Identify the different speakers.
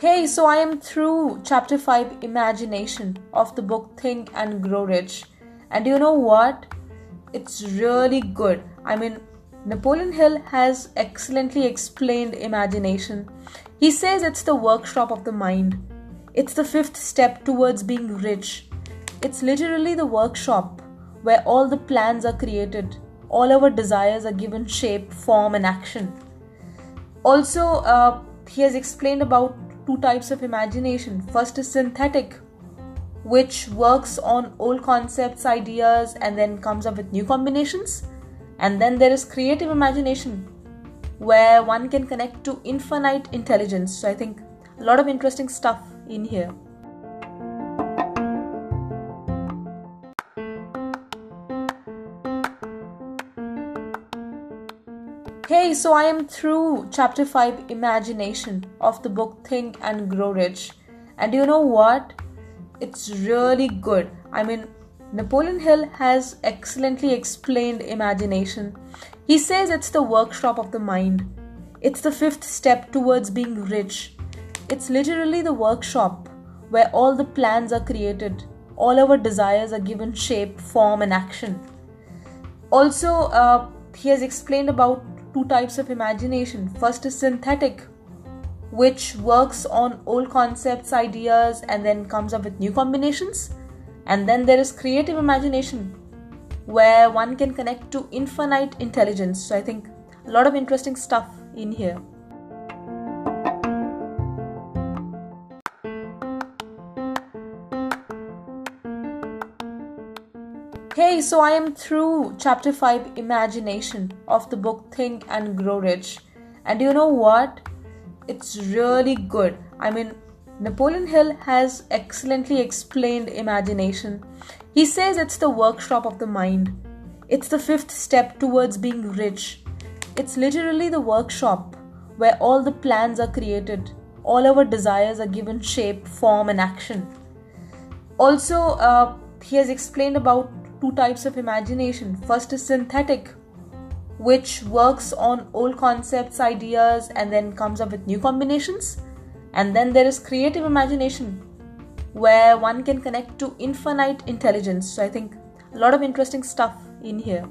Speaker 1: Hey, so I am through chapter 5 Imagination of the book Think and Grow Rich. And you know what? It's really good. I mean, Napoleon Hill has excellently explained imagination. He says it's the workshop of the mind, it's the fifth step towards being rich. It's literally the workshop where all the plans are created, all our desires are given shape, form, and action. Also, uh, he has explained about two types of imagination. First is synthetic, which works on old concepts, ideas, and then comes up with new combinations. And then there is creative imagination, where one can connect to infinite intelligence. So I think a lot of interesting stuff in here. Hey, so I am through chapter 5 Imagination of the book Think and Grow Rich. And you know what? It's really good. I mean, Napoleon Hill has excellently explained imagination. He says it's the workshop of the mind, it's the fifth step towards being rich. It's literally the workshop where all the plans are created, all our desires are given shape, form, and action. Also, uh, he has explained about two types of imagination. First is synthetic, which works on old concepts, ideas, and then comes up with new combinations. And then there is creative imagination, where one can connect to infinite intelligence. So I think a lot of interesting stuff in here. Hey, so I am through chapter 5 Imagination of the book Think and Grow Rich. And you know what? It's really good. I mean, Napoleon Hill has excellently explained imagination. He says it's the workshop of the mind, it's the fifth step towards being rich. It's literally the workshop where all the plans are created, all our desires are given shape, form, and action. Also, uh, he has explained about two types of imagination. First is synthetic, which works on old concepts, ideas, and then comes up with new combinations. And then there is creative imagination, where one can connect to infinite intelligence. So I think a lot of interesting stuff in here.